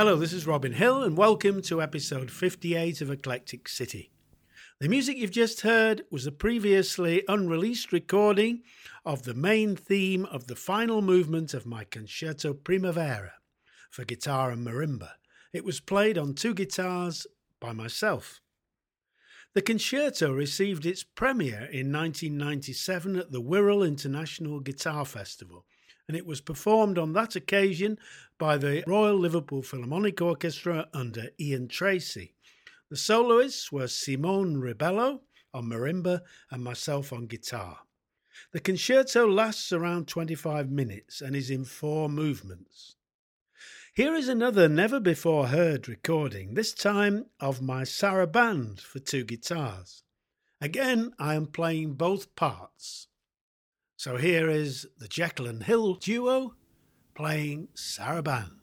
Hello, this is Robin Hill, and welcome to episode 58 of Eclectic City. The music you've just heard was a previously unreleased recording of the main theme of the final movement of my Concerto Primavera for guitar and marimba. It was played on two guitars by myself. The concerto received its premiere in 1997 at the Wirral International Guitar Festival, and it was performed on that occasion by the Royal Liverpool Philharmonic Orchestra under Ian Tracey. The soloists were Simone Rebello on marimba and myself on guitar. The concerto lasts around 25 minutes and is in four movements. Here is another never before heard recording, this time of my saraband for two guitars. Again, I am playing both parts. So here is the Jekyll and Hill duo playing saraband.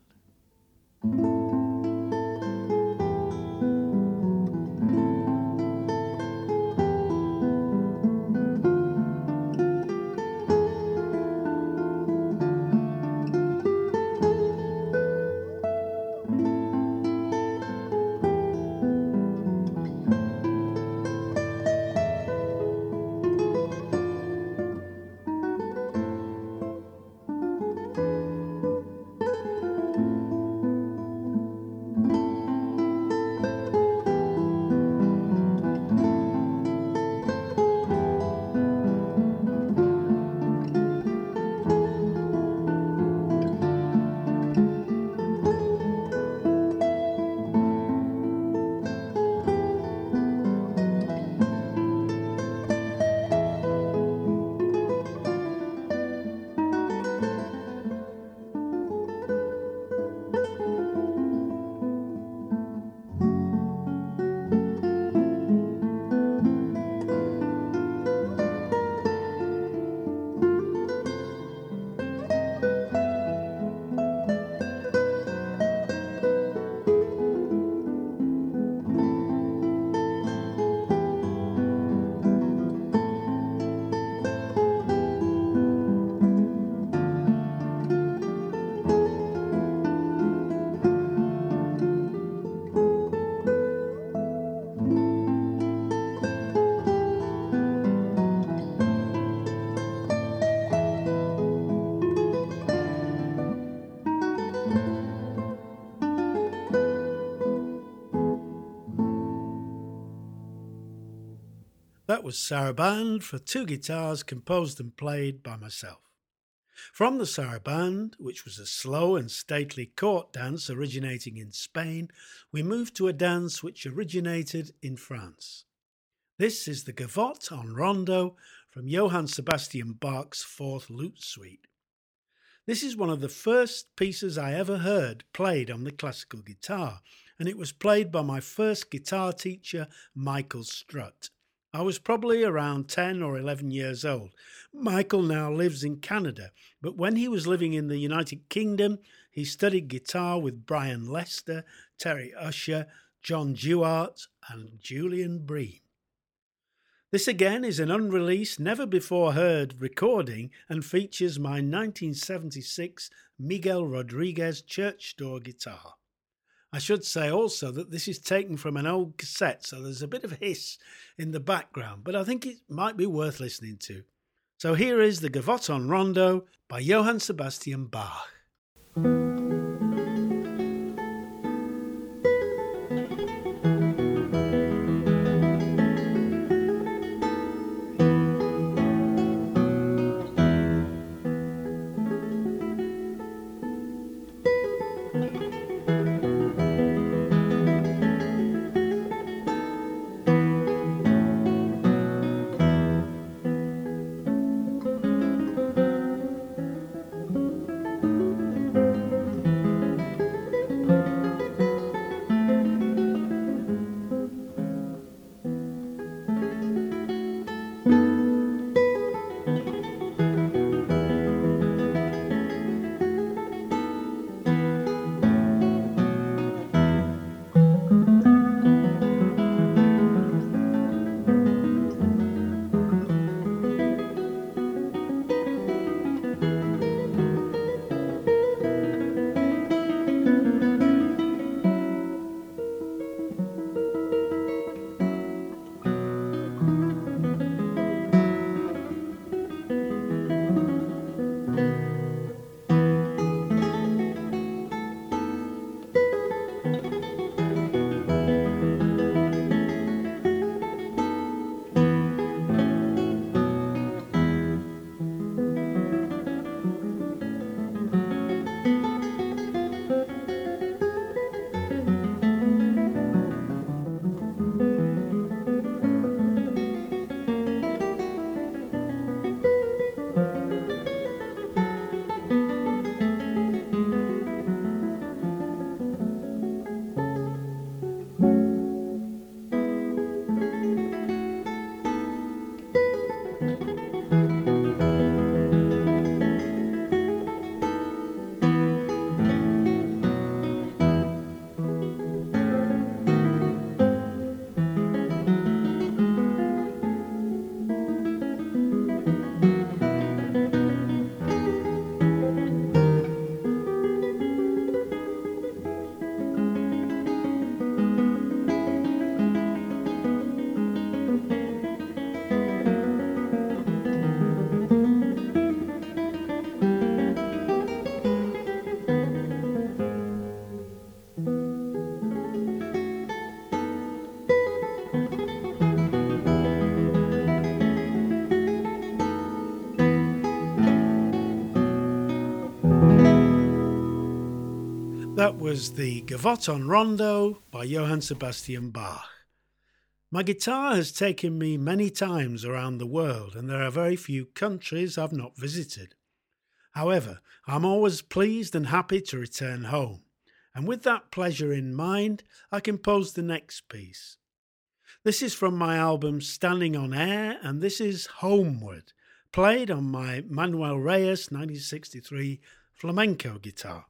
Was Saraband for two guitars composed and played by myself. From the Saraband, which was a slow and stately court dance originating in Spain, we moved to a dance which originated in France. This is the Gavotte en Rondeau from Johann Sebastian Bach's Fourth Lute Suite. This is one of the first pieces I ever heard played on the classical guitar, and it was played by my first guitar teacher, Michael Strutt. I was probably around 10 or 11 years old. Michael now lives in Canada, but when he was living in the United Kingdom, he studied guitar with Brian Lester, Terry Usher, John Duarte, and Julian Bream. This again is an unreleased, never before heard recording and features my 1976 Miguel Rodriguez church door guitar. I should say also that this is taken from an old cassette, so there's a bit of hiss in the background, but I think it might be worth listening to. So here is the Gavotte en Rondeau by Johann Sebastian Bach. That was the Gavotte en Rondeau by Johann Sebastian Bach. My guitar has taken me many times around the world, and there are very few countries I've not visited. However, I'm always pleased and happy to return home, and with that pleasure in mind, I composed the next piece. This is from my album Standing on Air, and this is Homeward, played on my Manuel Reyes 1963 flamenco guitar.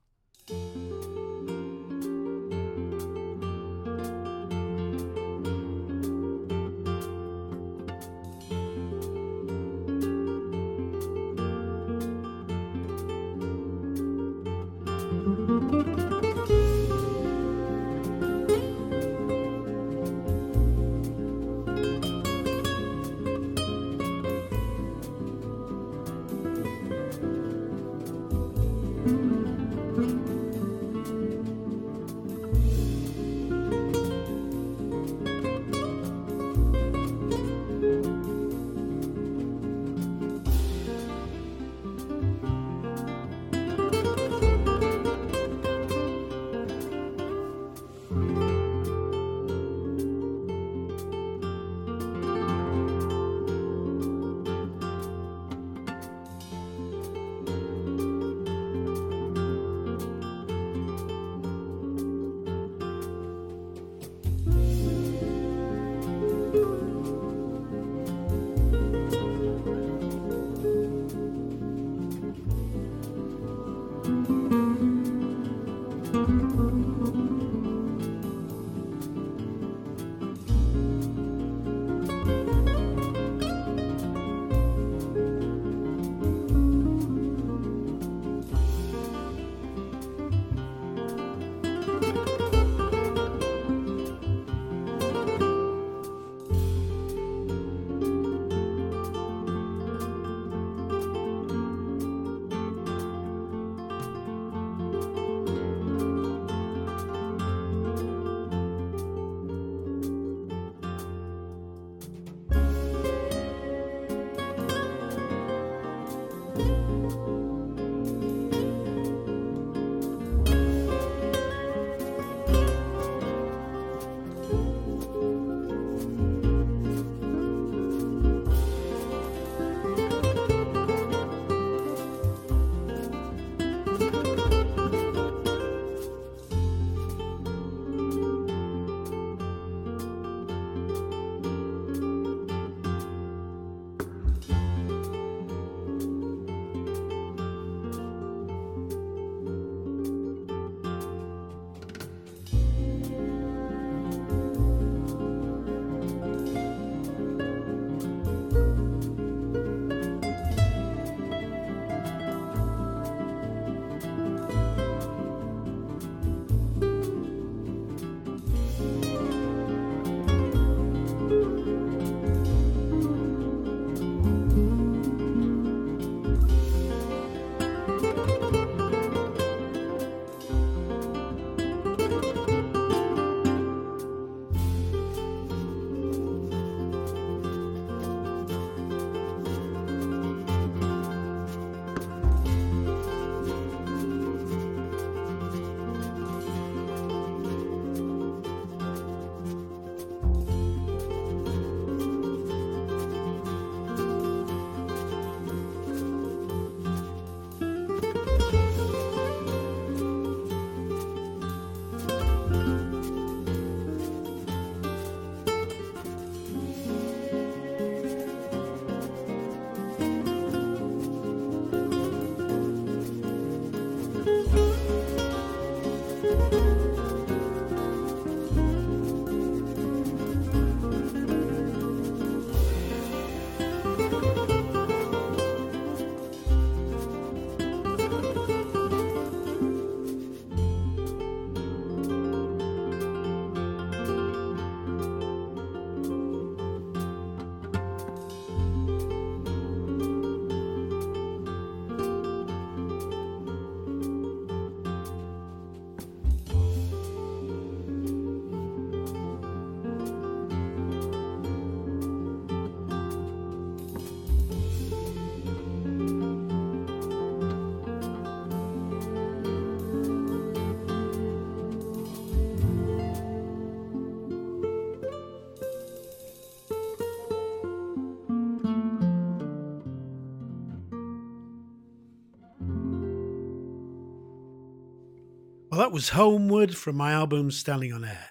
Well, that was Homeward from my album Standing on Air.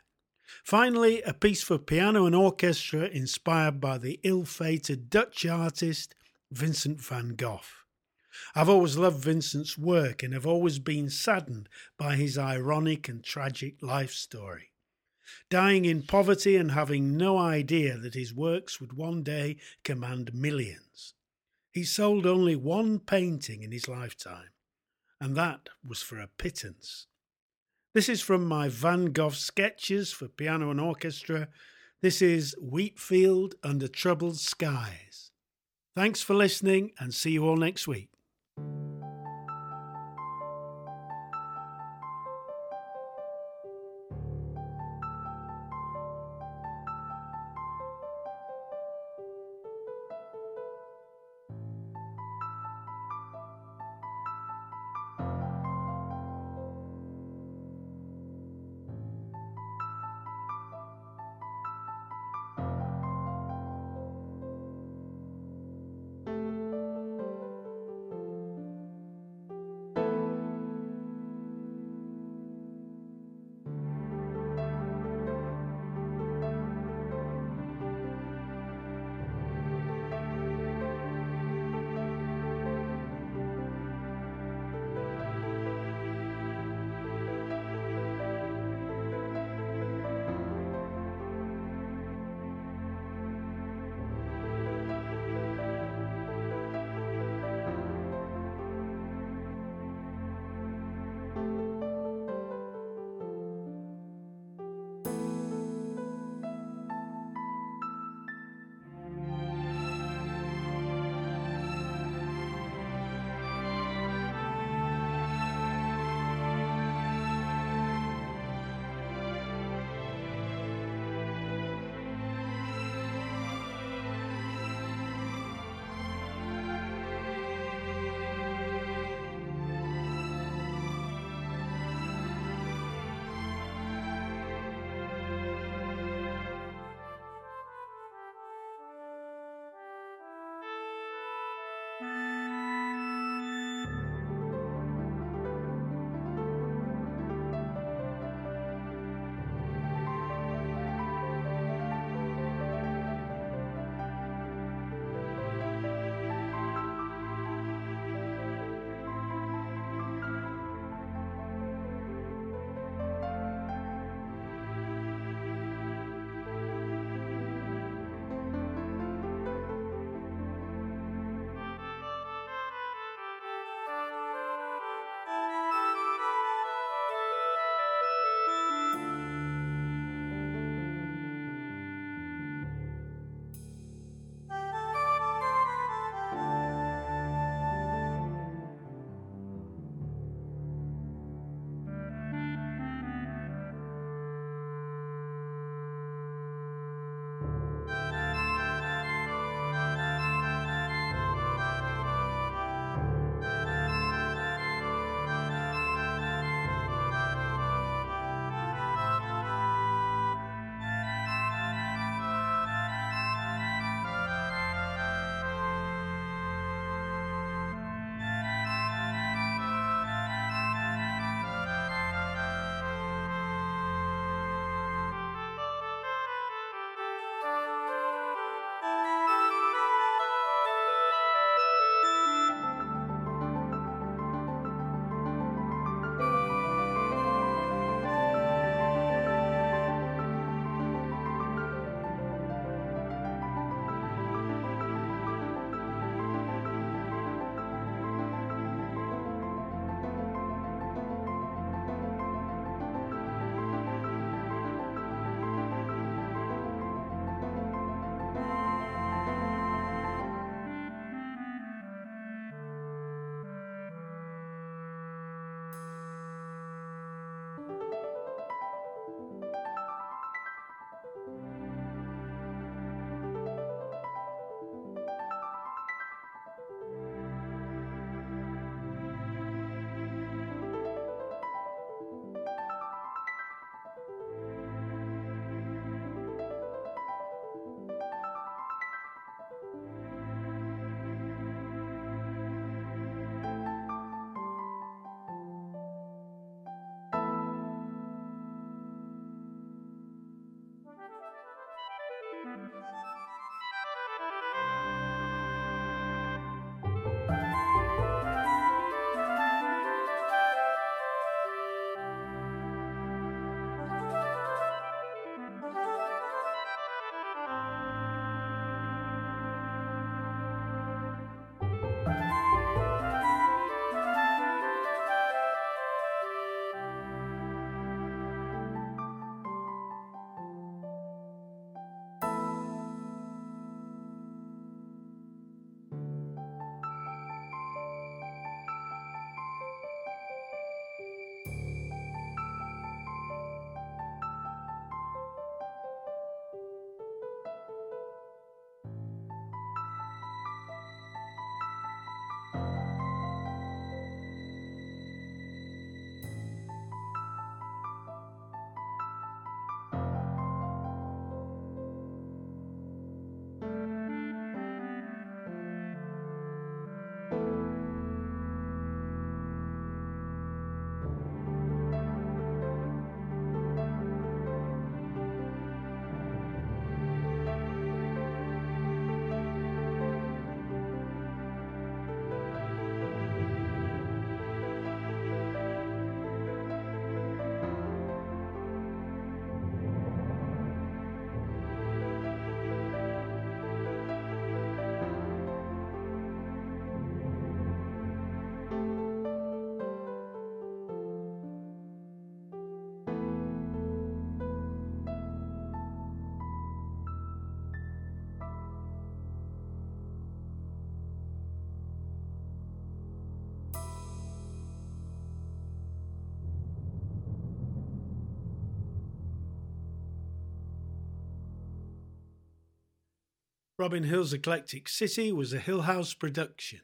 Finally, a piece for piano and orchestra inspired by the ill fated Dutch artist Vincent van Gogh. I've always loved Vincent's work and have always been saddened by his ironic and tragic life story. Dying in poverty and having no idea that his works would one day command millions. He sold only one painting in his lifetime, and that was for a pittance. This is from my Van Gogh sketches for piano and orchestra. This is Wheatfield Under Troubled Skies. Thanks for listening and see you all next week. Robin Hill's Eclectic City was a Hill House production.